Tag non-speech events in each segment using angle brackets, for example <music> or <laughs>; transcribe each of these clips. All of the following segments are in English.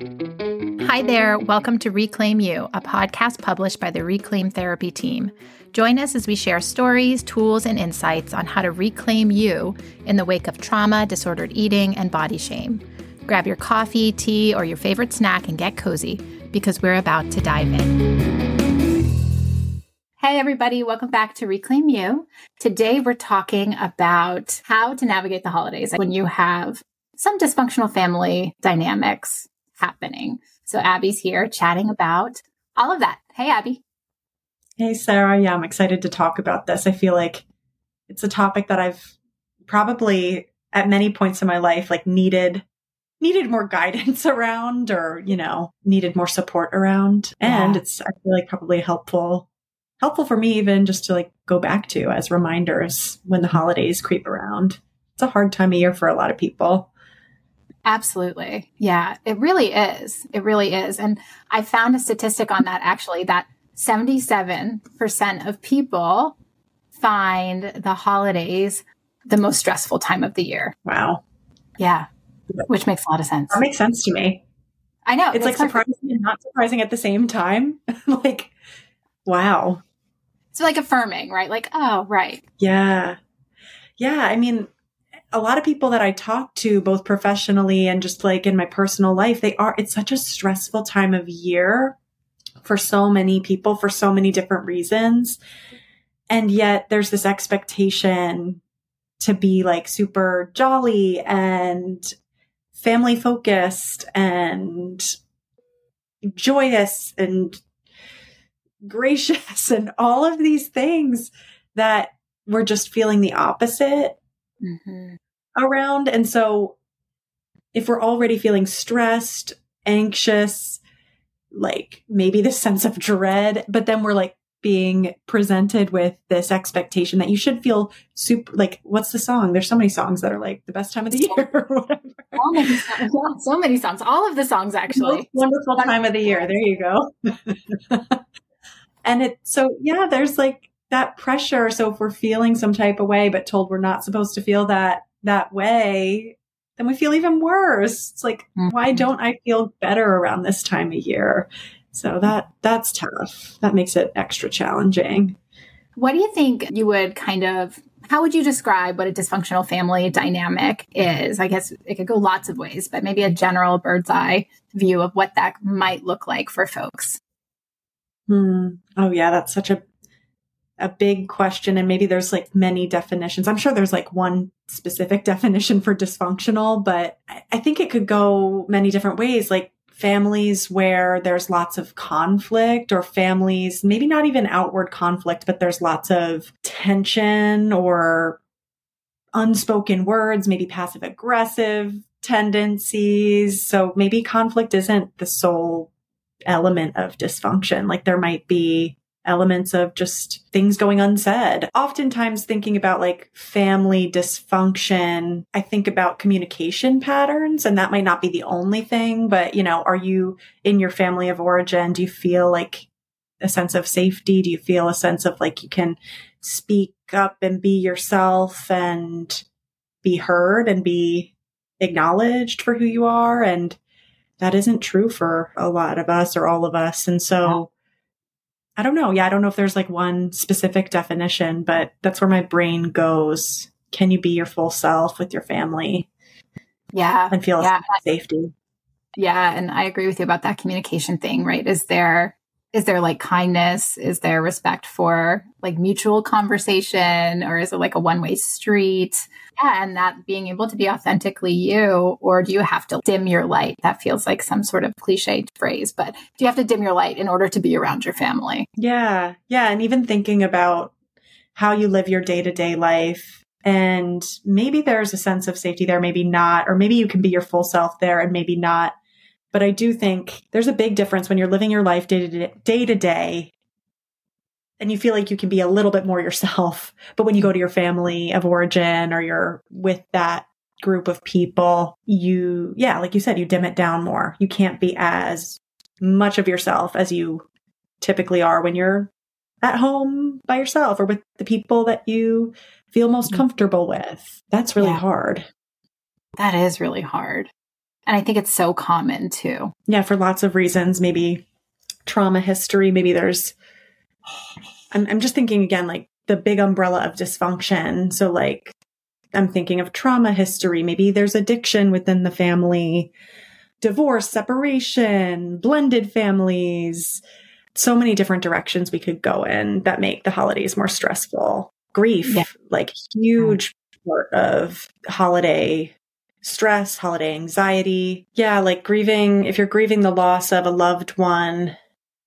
Hi there. Welcome to Reclaim You, a podcast published by the Reclaim Therapy team. Join us as we share stories, tools, and insights on how to reclaim you in the wake of trauma, disordered eating, and body shame. Grab your coffee, tea, or your favorite snack and get cozy because we're about to dive in. Hey, everybody, welcome back to Reclaim You. Today, we're talking about how to navigate the holidays when you have some dysfunctional family dynamics happening. So, Abby's here chatting about all of that. Hey, Abby. Hey, Sarah. Yeah, I'm excited to talk about this. I feel like it's a topic that I've probably at many points in my life like needed needed more <laughs> guidance around or you know needed more support around and yeah. it's i feel like probably helpful helpful for me even just to like go back to as reminders when the holidays creep around it's a hard time of year for a lot of people absolutely yeah it really is it really is and i found a statistic on that actually that 77% of people find the holidays the most stressful time of the year. Wow. Yeah. Which makes a lot of sense. That makes sense to me. I know. It's like surprising and not surprising at the same time. <laughs> like, wow. It's like affirming, right? Like, oh, right. Yeah. Yeah. I mean, a lot of people that I talk to, both professionally and just like in my personal life, they are, it's such a stressful time of year for so many people for so many different reasons. And yet there's this expectation to be like super jolly and family focused and joyous and gracious <laughs> and all of these things that we're just feeling the opposite mm-hmm. around. And so if we're already feeling stressed, anxious, like maybe this sense of dread, but then we're like being presented with this expectation that you should feel super like what's the song? There's so many songs that are like the best time of the year <laughs> or whatever. So many, songs, so many songs. All of the songs actually. wonderful time of the year. There you go. <laughs> And it so yeah there's like that pressure so if we're feeling some type of way but told we're not supposed to feel that that way then we feel even worse. It's like, mm-hmm. why don't I feel better around this time of year? So that that's tough. That makes it extra challenging. What do you think you would kind of how would you describe what a dysfunctional family dynamic is? I guess it could go lots of ways, but maybe a general bird's eye view of what that might look like for folks. Hmm. Oh yeah, that's such a a big question and maybe there's like many definitions. I'm sure there's like one specific <laughs> definition for dysfunctional, but I think it could go many different ways. Like families where there's lots of conflict or families, maybe not even outward conflict, but there's lots of tension or unspoken words, maybe passive aggressive tendencies. So maybe conflict isn't the sole element of dysfunction. Like there might be elements of just things going unsaid. Oftentimes thinking about like family dysfunction, I think about communication patterns and that might not be the only thing, but you know, are you in your family of origin? Do you feel like a sense of safety? Do you feel a sense of like you can speak up and be yourself and be heard and be acknowledged for who you are? And that isn't true for a lot of us or all of us. And so I don't know. Yeah, I don't know if there's like one specific definition, but that's where my brain goes. Can you be your full self with your family? Yeah. And feel yeah. safety. Yeah. And I agree with you about that communication thing, right? Is there is there like kindness? Is there respect for like mutual conversation or is it like a one way street? Yeah, and that being able to be authentically you, or do you have to dim your light? That feels like some sort of cliche phrase, but do you have to dim your light in order to be around your family? Yeah. Yeah. And even thinking about how you live your day to day life. And maybe there's a sense of safety there, maybe not, or maybe you can be your full self there and maybe not but I do think there's a big difference when you're living your life day to day, to day and you feel like you can be a little bit more yourself. <laughs> But when you go to your family of origin or you're with that group of people, you, yeah, like you said, you dim it down more. You can't be as much of yourself as you typically are when you're at home by yourself or with the people that you feel most mm. comfortable with. That's really yeah. hard. That is really hard. And I think it's so common too. Yeah, for lots of reasons. Maybe trauma history. Maybe there's, I'm, I'm just thinking again, like the big umbrella of dysfunction. So, like, I'm thinking of trauma history. Maybe there's addiction within the family, divorce, separation, blended families. So many different directions we could go in that make the holidays more stressful. Grief, yeah. like huge mm-hmm. part of holiday stress, holiday anxiety. Yeah, like grieving, if you're grieving the loss of a loved one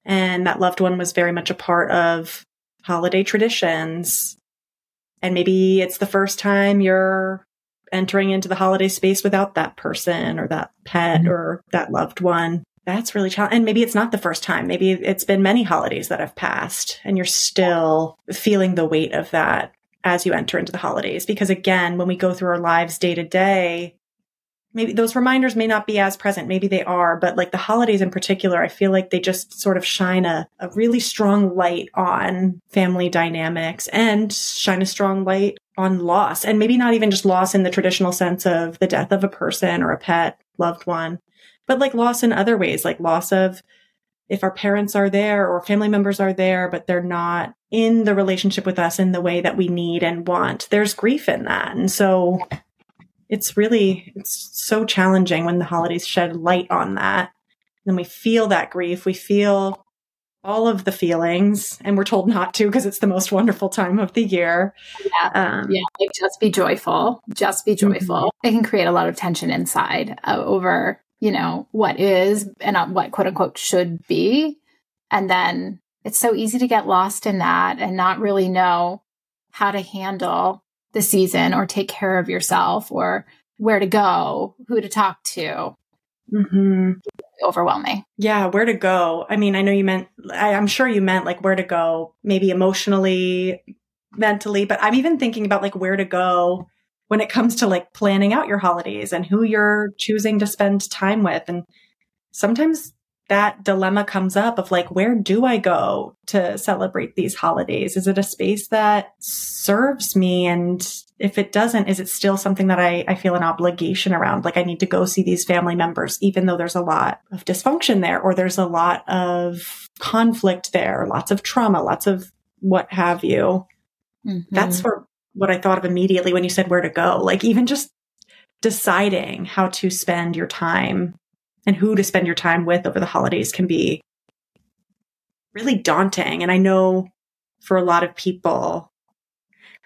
and that loved one was very much a part of holiday traditions, and maybe it's the first time you're entering into the holiday space without that person or that pet mm-hmm. or that loved one. That's really challenging. And maybe it's not the first time. Maybe it's been many holidays that have passed and you're still feeling the weight of that as you enter into the holidays. Because again, when we go through our lives day to day, maybe those reminders may not be as present. Maybe they are, but like the holidays in particular, I feel like they just sort of shine a, a really strong light on family dynamics and shine a strong light on loss. And maybe not even just loss in the traditional sense of the death of a person or a pet, loved one, but like loss in other ways, like loss of if our parents are there or family members are there, but they're not in the relationship with us in the way that we need and want. There's grief in that. And so it's really it's so challenging when the holidays shed light on that. And we feel that grief. We feel all of the feelings and we're told not to because it's the most wonderful time of the year. Yeah. Um, yeah. Like just be joyful. Just be joyful. Mm-hmm. it can create a lot of tension inside uh, over you know what is and what quote unquote should be. And then it's so easy to get lost in that and not really know how to handle the season or take care of yourself or where to go, who to talk to. Mm-hmm. Overwhelming. Yeah, where to go. I mean, I know you meant, I, I'm sure you meant like where to go, maybe emotionally, mentally, but I'm even thinking about like where to go when it comes to like planning out your holidays and who you're choosing to spend time with. And sometimes that dilemma comes up of like, where do I go to celebrate these holidays? Is it a space that serves me? And if it doesn't, is it still something that I, I feel an obligation around? Like I need to go see these family members, even though there's a lot of dysfunction there or there's a lot of conflict there, lots of trauma, lots of what have you. Mm-hmm. That's for what I thought of immediately when you said where to go. Like even just deciding how to spend your time and who to spend your time with over the holidays can be really daunting. And I know for a lot of people,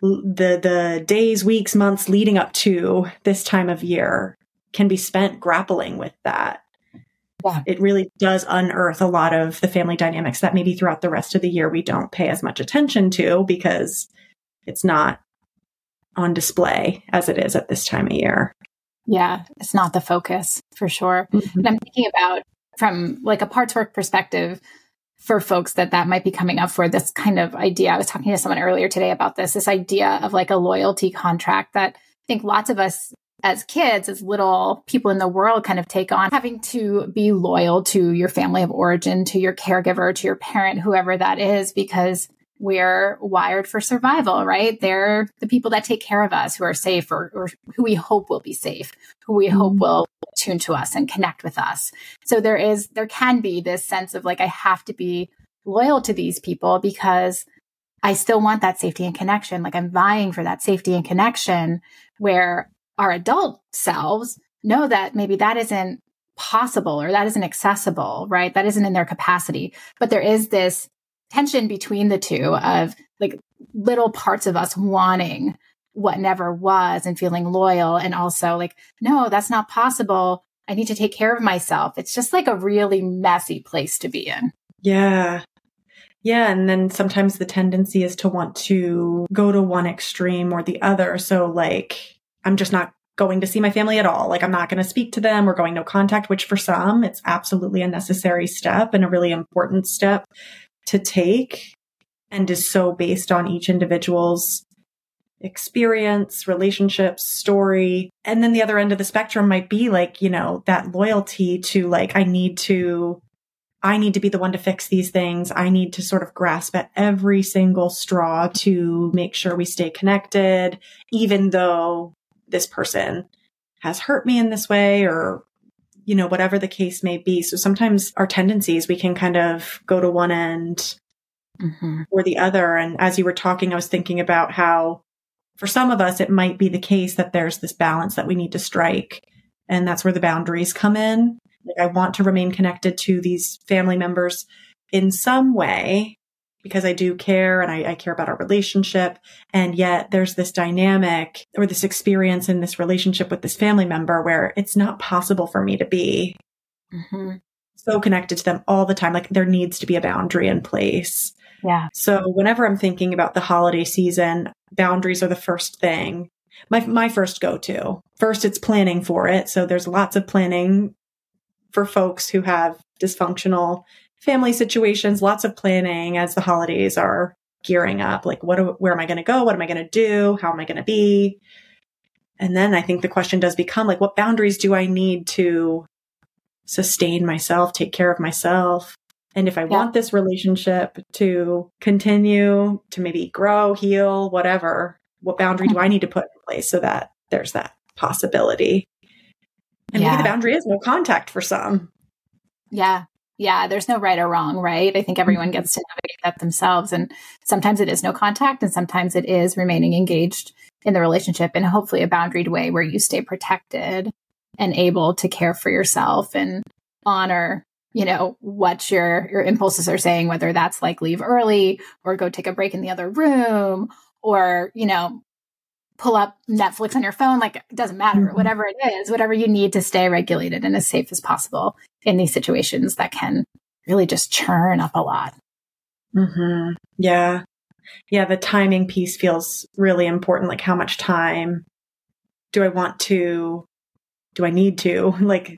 the the days, weeks, months leading up to this time of year can be spent grappling with that. Yeah. It really does unearth a lot of the family dynamics that maybe throughout the rest of the year we don't pay as much attention to because it's not on display as it is at this time of year. Yeah, it's not the focus for sure. Mm-hmm. And I'm thinking about from like a parts work perspective for folks that that might be coming up for this kind of idea. I was talking to someone earlier today about this, this idea of like a loyalty contract that I think lots of us as kids, as little people in the world kind of take on having to be loyal to your family of origin, to your caregiver, to your parent, whoever that is, because we're wired for survival, right? They're the people that take care of us, who are safe or, or who we hope will be safe, who we mm-hmm. hope will tune to us and connect with us. So there is, there can be this sense of like, I have to be loyal to these people because I still want that safety and connection. Like I'm vying for that safety and connection where our adult selves know that maybe that isn't possible or that isn't accessible, right? That isn't in their capacity. But there is this tension between the two of like little parts of us wanting what never was and feeling loyal and also like no that's not possible. I need to take care of myself. It's just like a really messy place to be in. Yeah. Yeah and then sometimes the tendency is to want to go to one extreme or the other. So like i'm just not going to see my family at all. Like i'm not going to speak to them. Or going no contact which for some it's absolutely a necessary step and a really important step to take and is so based on each individual's experience, relationships, story. And then the other end of the spectrum might be like, you know, that loyalty to like, I need to, I need to be the one to fix these things. I need to sort of grasp at every single straw to make sure we stay connected, even though this person has hurt me in this way or you know, whatever the case may be. So sometimes our tendencies, we can kind of go to one end mm-hmm. or the other. And as you were talking, I was thinking about how for some of us, it might be the case that there's this balance that we need to strike. And that's where the boundaries come in. Like I want to remain connected to these family members in some way because I do care and I, I, care about our relationship. And yet there's this dynamic or this experience in this relationship with this family member where it's not possible for me to be mm-hmm. so connected to them all the time. Like there needs to be a boundary in place. Yeah. So whenever I'm thinking about the holiday season, boundaries are the first thing. My my first go to. First it's planning for it. So there's lots of planning for folks who have dysfunctional family situations, lots of planning as the holidays are gearing up. Like, what, where am I going to go? What am I going to do? How am I going to be? And then I think the question does become like, what boundaries do I need to sustain myself, take care of myself? And if I yeah. want this relationship to continue, to maybe grow, heal, whatever, what boundary do I need to put in place so that there's that possibility? And yeah. maybe the boundary is no contact for some. Yeah. Yeah, there's no right or wrong, right? I think everyone mm-hmm. gets to navigate that themselves. And sometimes it is no contact, and sometimes it is remaining engaged in the relationship in hopefully a boundaried way where you stay protected and able to care for yourself and honor, you know, what your your impulses are saying, whether that's like leave early or go take a break in the other room or, you know, pull up Netflix on your phone. Like it doesn't matter, mm-hmm. whatever it is, whatever you need to stay regulated and as safe as possible in these situations that can really just churn up a lot. Mm-hmm. Yeah. Yeah. The timing piece feels really important. Like how much time do I want to, do I need to <laughs> like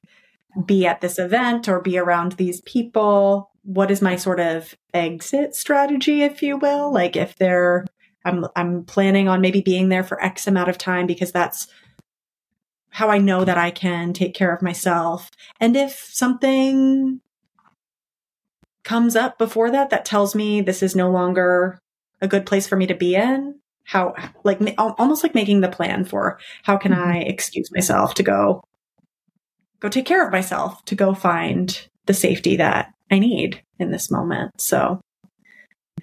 be at this event or be around these people? What is my sort of exit strategy, if you will? Like if they're, I'm, I'm planning on maybe being there for X amount of time because that's how I know that I can take care of myself. And if something comes up before that that tells me this is no longer a good place for me to be in, how like almost like making the plan for how can mm-hmm. I excuse myself to go go take care of myself, to go find the safety that I need in this moment. So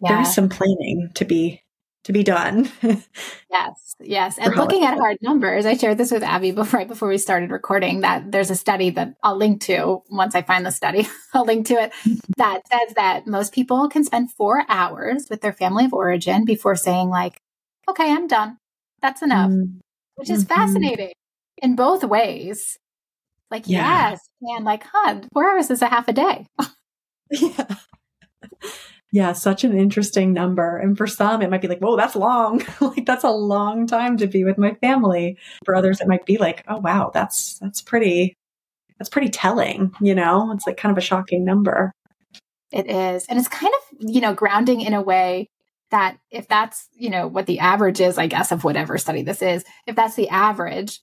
yeah. there is some planning to be to be done. <laughs> yes, yes. And looking at hard numbers, I shared this with Abby before, right before we started recording that there's a study that I'll link to once I find the study. <laughs> I'll link to it that says that most people can spend four hours with their family of origin before saying like, okay, I'm done. That's enough, mm-hmm. which is mm-hmm. fascinating in both ways. Like, yeah. yes, and like, huh, four hours is a half a day. <laughs> yeah. Yeah, such an interesting number. And for some, it might be like, whoa, that's long. <laughs> like that's a long time to be with my family. For others, it might be like, oh wow, that's that's pretty that's pretty telling, you know? It's like kind of a shocking number. It is. And it's kind of, you know, grounding in a way that if that's, you know, what the average is, I guess, of whatever study this is, if that's the average,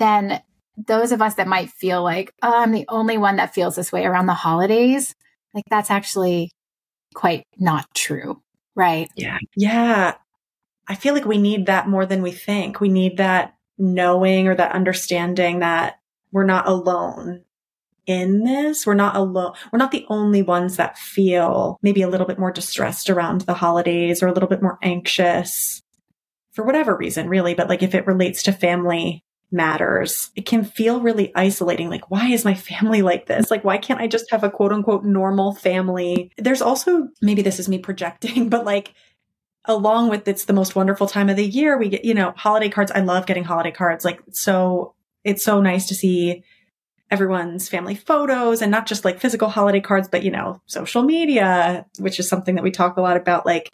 then those of us that might feel like, oh, I'm the only one that feels this way around the holidays, like that's actually quite not true, right? Yeah. Yeah. I feel like we need that more than we think. We need that knowing or that understanding that we're not alone in this. We're not alone. We're not the only ones that feel maybe a little bit more distressed around the holidays or a little bit more anxious for whatever reason, really. But like if it relates to family matters. It can feel really isolating. Like, why is my family like this? Like, why can't I just have a quote unquote normal family? There's also, maybe this is me projecting, <laughs> but like, along with it's the most wonderful time of the year, we get, you know, holiday cards. I love getting holiday cards. Like, so it's so nice to see everyone's family photos and not just like physical holiday cards, but, you know, social media, which is something that we talk a lot about, like,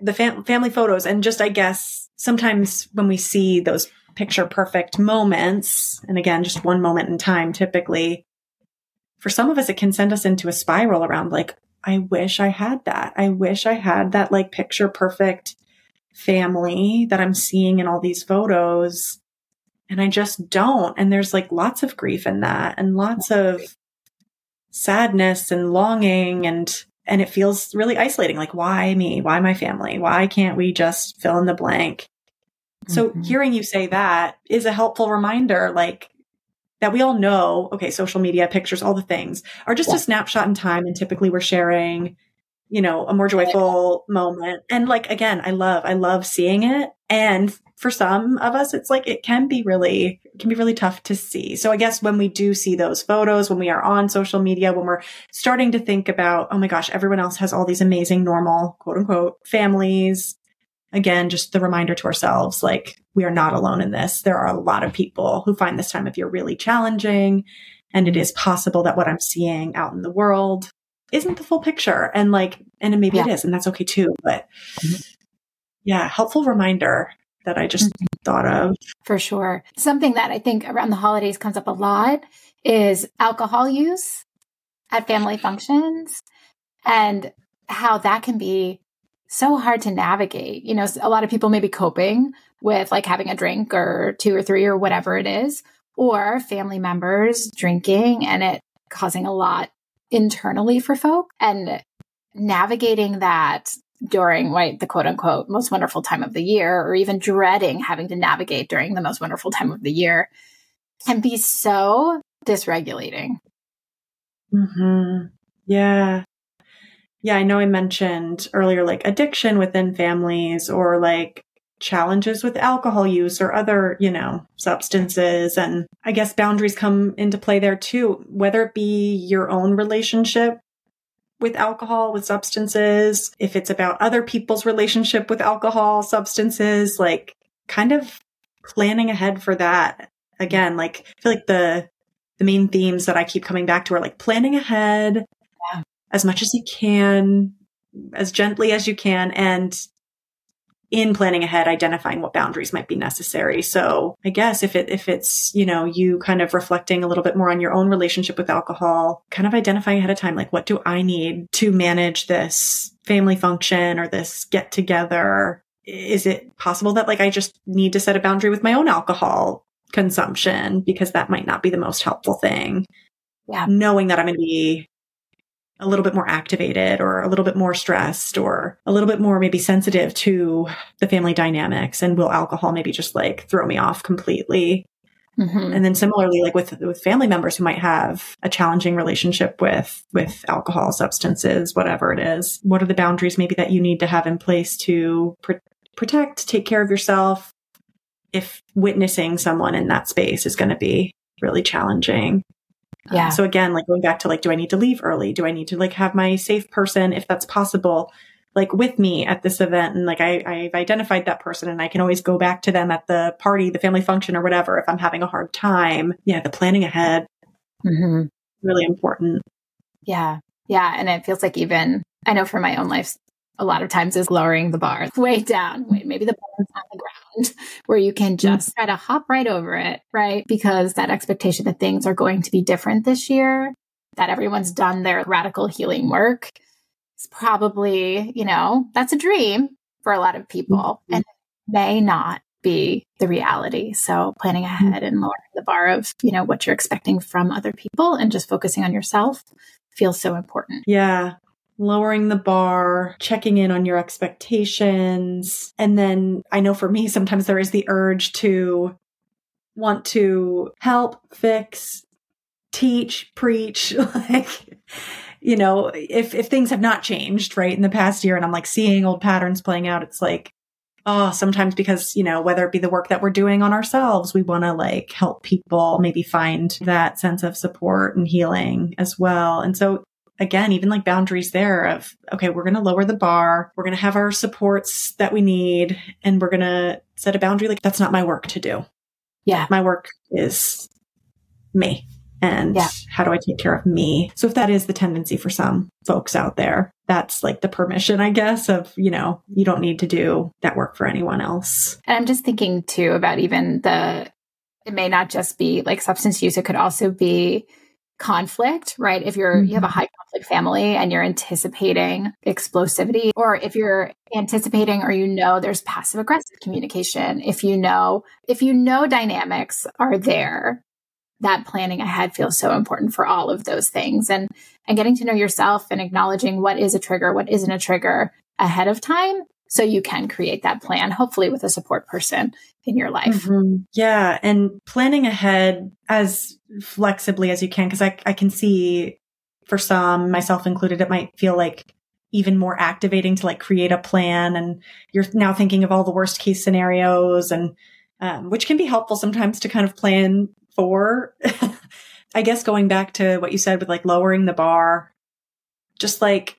the fam- family photos and just i guess sometimes when we see those picture perfect moments, and again, just one moment in time typically, for some of us, it can send us into a spiral around like, I wish I had that. I wish I had that like picture perfect family that I'm seeing in all these photos. And I just don't. And there's like lots of grief in that and lots of sadness and longing and and it feels really isolating like why me why my family why can't we just fill in the blank so mm-hmm. hearing you say that is a helpful reminder like that we all know, okay, social media, pictures, all the things are just yeah. a snapshot in time. And typically we're sharing, you know, a more joyful moment. And like, again, I love, I love seeing it. And for some of us, it's like, it can be really, it can be really tough to see. So I guess when we do see those photos, when we are on social media, when we're starting to think about, oh my gosh, everyone else has all these amazing, normal, quote unquote, families, again, just the reminder to ourselves, like we are not alone in this. There are a lot of people who find this time of year really challenging. And it is possible that what I'm seeing out in the world isn't the full picture. And like, and maybe yeah. it is, and that's okay too. But mm-hmm. yeah, helpful reminder that I just mm-hmm. thought of. For sure. Something that I think around the holidays comes up a lot is alcohol use at family functions and how that can be so hard to navigate. You know, a lot of people may be coping with like having a drink or two or three or whatever it is, or family members drinking and it causing a lot internally for folk and navigating that during right the quote unquote most wonderful time of the year or even dreading having to navigate during the most wonderful time of the year can be so dysregulating. Mm-hmm. Yeah yeah, I know I mentioned earlier like addiction within families or like challenges with alcohol use or other, you know, substances. And I guess boundaries come into play there too, whether it be your own relationship with alcohol, with substances, if it's about other people's relationship with alcohol, substances, like kind of planning ahead for that. Again, like I feel like the the main themes that I keep coming back to are like planning ahead, as much as you can, as gently as you can, and in planning ahead, identifying what boundaries might be necessary. So I guess if it, if it's, you know, you kind of reflecting a little bit more on your own relationship with alcohol, kind of identifying ahead of time, like, what do I need to manage this family function or this get together? Is it possible that like I just need to set a boundary with my own alcohol consumption because that might not be the most helpful thing? Yeah. Knowing that I'm going to be a little bit more activated or a little bit more stressed or a little bit more maybe sensitive to the family dynamics and will alcohol maybe just like throw me off completely mm-hmm. and then similarly like with with family members who might have a challenging relationship with with alcohol substances whatever it is what are the boundaries maybe that you need to have in place to pr- protect take care of yourself if witnessing someone in that space is going to be really challenging yeah. so again, like going back to like, do I need to leave early? Do I need to like have my safe person, if that's possible, like with me at this event? And like I, I've identified that person and I can always go back to them at the party, the family function or whatever if I'm having a hard time. Yeah. The planning ahead. Mm-hmm. Really important. Yeah. Yeah. And it feels like even, I know for my own life, a lot of times is lowering the bar way down. Maybe the bar is on the ground <laughs> where you can just try to hop right over it, right? Because that expectation that things are going to be different this year, that everyone's done their radical healing work is probably, you know, that's a dream for a lot of people mm-hmm. and may not be the reality. So planning mm-hmm. ahead and lowering the bar of, you know, what you're expecting from other people and just focusing on yourself feels so important. Yeah lowering the bar, checking in on your expectations. And then I know for me, <laughs> sometimes there is the urge to want to help, fix, teach, preach, <laughs> like, you know, if, if things have not changed, right, in the past year and I'm like seeing old patterns playing out, it's like, oh, sometimes because, you know, whether it be the work that we're doing on ourselves, we want to like help people maybe find that sense of support and healing as well. And so again, even like boundaries there of, okay, we're going to lower the bar. We're going to have our supports that we need and we're going to set a boundary. Like that's not my work to do. Yeah. My work is me. And yeah. how do I take care of me? So if that is the tendency for some folks out there, that's like the permission, I guess, of, you know, you don't need to do that work for anyone else. And I'm just thinking too about even the, it may not just be like substance use. It could also be conflict, right? If you're, you have a mm-hmm. high conflict family and you're anticipating explosivity, or if you're anticipating or you know there's passive aggressive communication, if you know, if you know dynamics are there, that planning ahead feels so important for all of those things and, and getting to know yourself and acknowledging what is a trigger, what isn't a trigger ahead of time so you can create that plan, hopefully with a support person in your life. Mm-hmm. Yeah. And planning ahead as flexibly as you can, because I, I can see for some, myself included, it might feel like even more activating to like create a plan and you're now thinking of all the worst case scenarios and um, which can be helpful sometimes to kind of plan for <laughs> i guess going back to what you said with like lowering the bar just like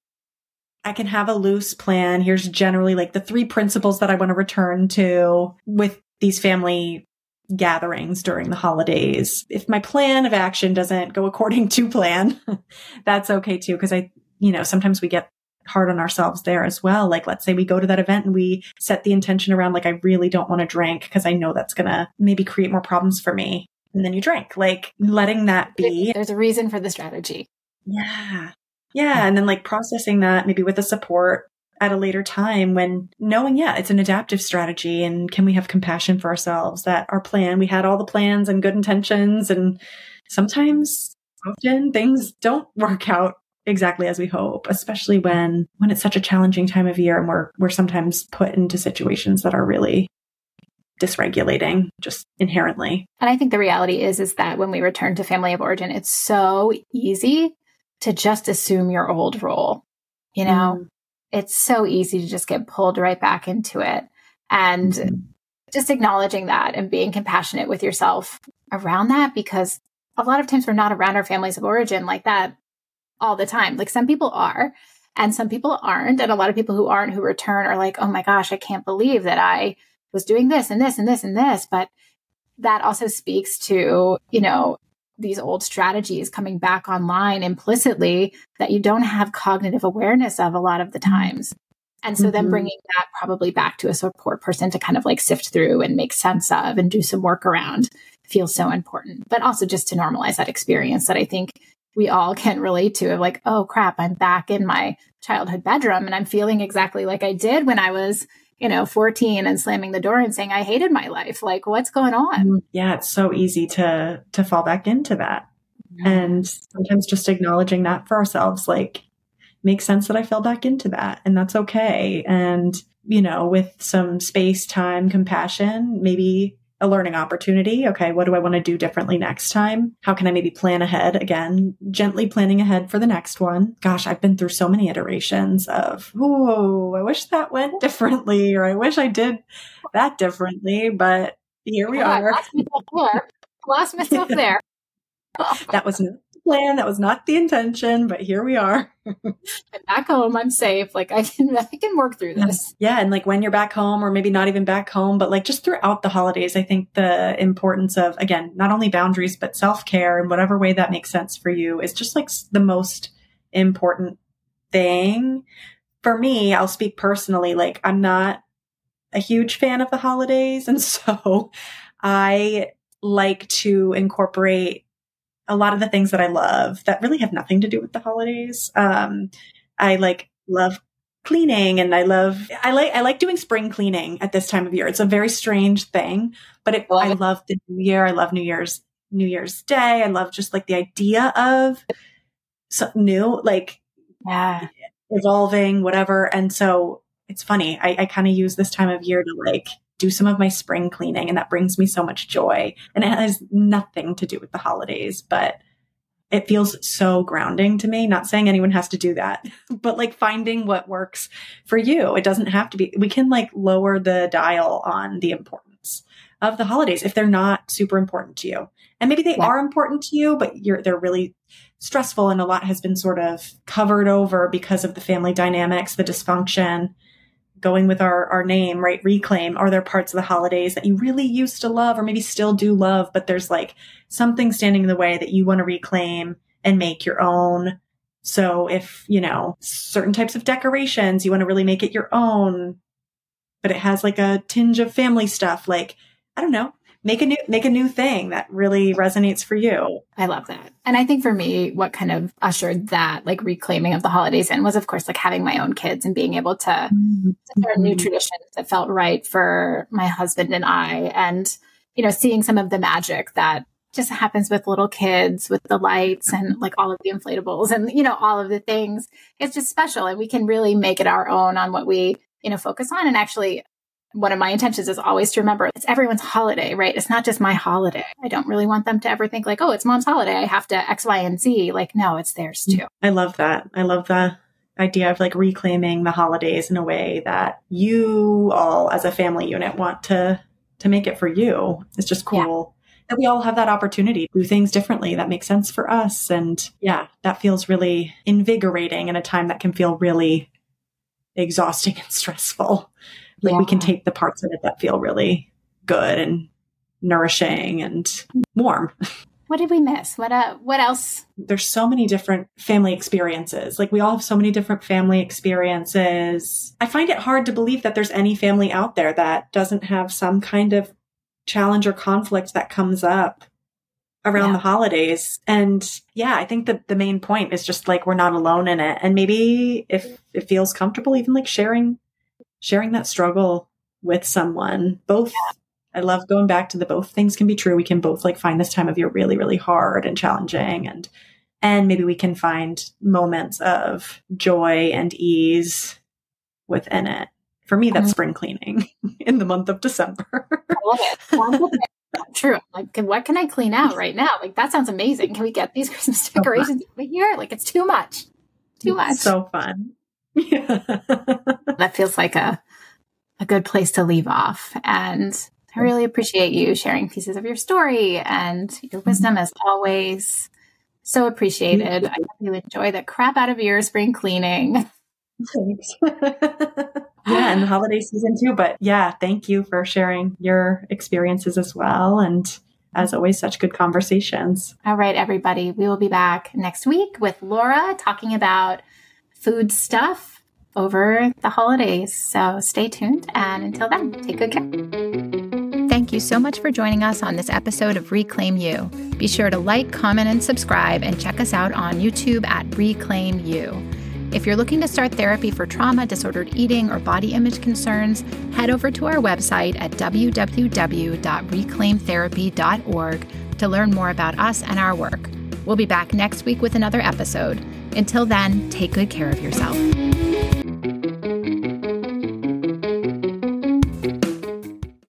i can have a loose plan here's generally like the three principles that i want to return to with these family gatherings during the holidays. If my plan of action doesn't go according to plan, <laughs> that's okay too. Cause I, you know, sometimes we get hard on ourselves there as well. Like, let's say we go to that event and we set the intention around, like, I really don't want to drink because I know that's going to maybe create more problems for me. And then you drink, like letting that be. There's a reason for the strategy. Yeah. Yeah. And then like processing that maybe with a support at a later time when knowing, yeah, it's an adaptive strategy and can we have compassion for ourselves that our plan, we had all the plans and good intentions and sometimes often things don't <laughs> work out exactly as we hope, especially when when it's such a challenging time of year and we're we're sometimes put into situations that are really dysregulating just inherently. And I think the reality is is that when we return to family of origin, it's so easy to just assume your old role. You know, mm. it's so easy to just get pulled right back into it. And mm-hmm. just acknowledging that and being compassionate with yourself around that because a lot of times we're not around our families of origin like that all the time. Like some people are and some people aren't. And a lot of people who aren't who return are like, oh my gosh, I can't believe that I was doing this and this and this and this. But that also speaks to, you know, these old strategies coming back online implicitly that you don't have cognitive awareness of a lot of the times. And so mm-hmm. then bringing that probably back to a support person to kind of like sift through and make sense of and do some work around feels so important. But also just to normalize that experience that I think we all <laughs> can relate to of like, oh crap, I'm back in my childhood bedroom and I'm feeling exactly like I did when I was, you know, 14 and slamming the door and saying I hated my life. Like what's going on? Mm-hmm. Yeah, it's so easy to to fall back into that. And sometimes just acknowledging that for ourselves like makes sense that I fell back into that and that's okay. And you know, with some space, time, compassion, maybe a learning opportunity. Okay, what do I want to do differently next time? How can I maybe plan ahead again, gently planning ahead for the next one? Gosh, I've been through so many iterations of, oh, I wish that went differently, or I wish I did that differently, but here we yeah, are. Lost myself there. <laughs> that was plan. That was not the intention, but here we are. back home, I'm safe. Like I can, <laughs> I can work through this. Yeah, and like when you're back home, or maybe not even back home, but like just throughout the holidays, I think the importance of again not only boundaries but self care in whatever way that makes sense for you is just like the most important thing. For me, I'll speak personally. Like I'm not a huge fan of the holidays, <laughs> and so I like to incorporate a lot of the things that I love that really have nothing to do with the holidays. Um, I like love cleaning and I love, I like, I like doing spring cleaning at this time of year. It's a very strange thing, but it, I love the new year. I love New Year's, New Year's Day. I love just like the idea of something new, like yeah. evolving, whatever. And so it's funny. I, I kind of use this time of year to like do some of my spring cleaning and that brings me so much joy. And it has nothing to do with the holidays, but it feels so grounding to me. Not saying anyone has to do that, <laughs> but like finding what works for you. It doesn't have to be, we can like lower the dial on the importance of the holidays if they're not super important to you. And maybe they yeah. are important to you, but you're, they're really stressful and a lot has been sort of covered over because of the family dynamics, the dysfunction going with our, our name, right? Reclaim. Are there parts of the holidays that you really used to love or maybe still do love, but there's like something standing in the way that you want to reclaim and make your own? So if, you know, certain types of decorations, you want to really make it your own, but it has like a tinge of family stuff, like, I don't know, make a new make a new thing that really resonates for you. I love that. And I think for me what kind of ushered that like reclaiming of the holidays in was of course like having my own kids and being able to mm-hmm. start new traditions that felt right for my husband and I and you know seeing some of the magic that just happens with little kids with the lights and like all of the inflatables and you know all of the things it's just special and we can really make it our own on what we you know, focus on. And actually, one of my intentions is always to remember it's everyone's holiday, right? It's not just my holiday. I don't really want them to ever think like, oh, it's mom's holiday. I have to X, Y, and Z. Like, no, it's theirs mm. too. I love that. I love the idea of like reclaiming the holidays in a way that you all as a family unit want to to make it for you. It's just cool. Yeah. That we all have that opportunity to do things differently that makes sense for us. And yeah, that feels really invigorating in a time that can feel really exhausting and <laughs> stressful. Like yeah. we can take the parts of it that feel really good and nourishing and warm. <laughs> What did we miss? What uh what else? There's so many different family experiences. Like we all have so many different family experiences. I find it hard to believe that there's any family out there that doesn't have some kind of challenge or conflict that comes up around yeah. the holidays. And yeah, I think the, the main point is just like we're not alone in it. And maybe if it feels comfortable, even like sharing sharing that struggle with someone, both I love going back to the both things can be true. We can both like find this time of year really, really hard and challenging and and maybe we can find moments of joy and ease within it. For me, that's mm-hmm. spring cleaning <laughs> in the month of December. I love it. <laughs> True. Like, what can I clean out right now? Like, that sounds amazing. Can we get these Christmas decorations so over here? Like, it's too much. Too much. So fun. Yeah. <laughs> that feels like a a good place to leave off. And I really appreciate you sharing pieces of your story and your mm-hmm. wisdom as always. So appreciated. I hope you enjoy the crap out of your spring cleaning. Thanks. <laughs> yeah, and the holiday season too. But yeah, thank you for sharing your experiences as well. And as always, such good conversations. All right, everybody. We will be back next week with Laura talking about food stuff over the holidays. So stay tuned. And until then, take good care. Thank you so much for joining us on this episode of Reclaim You. Be sure to like, comment, and subscribe, and check us out on YouTube at Reclaim You. If you're looking to start therapy for trauma, disordered eating, or body image concerns, head over to our website at www.reclaimtherapy.org to learn more about us and our work. We'll be back next week with another episode. Until then, take good care of yourself.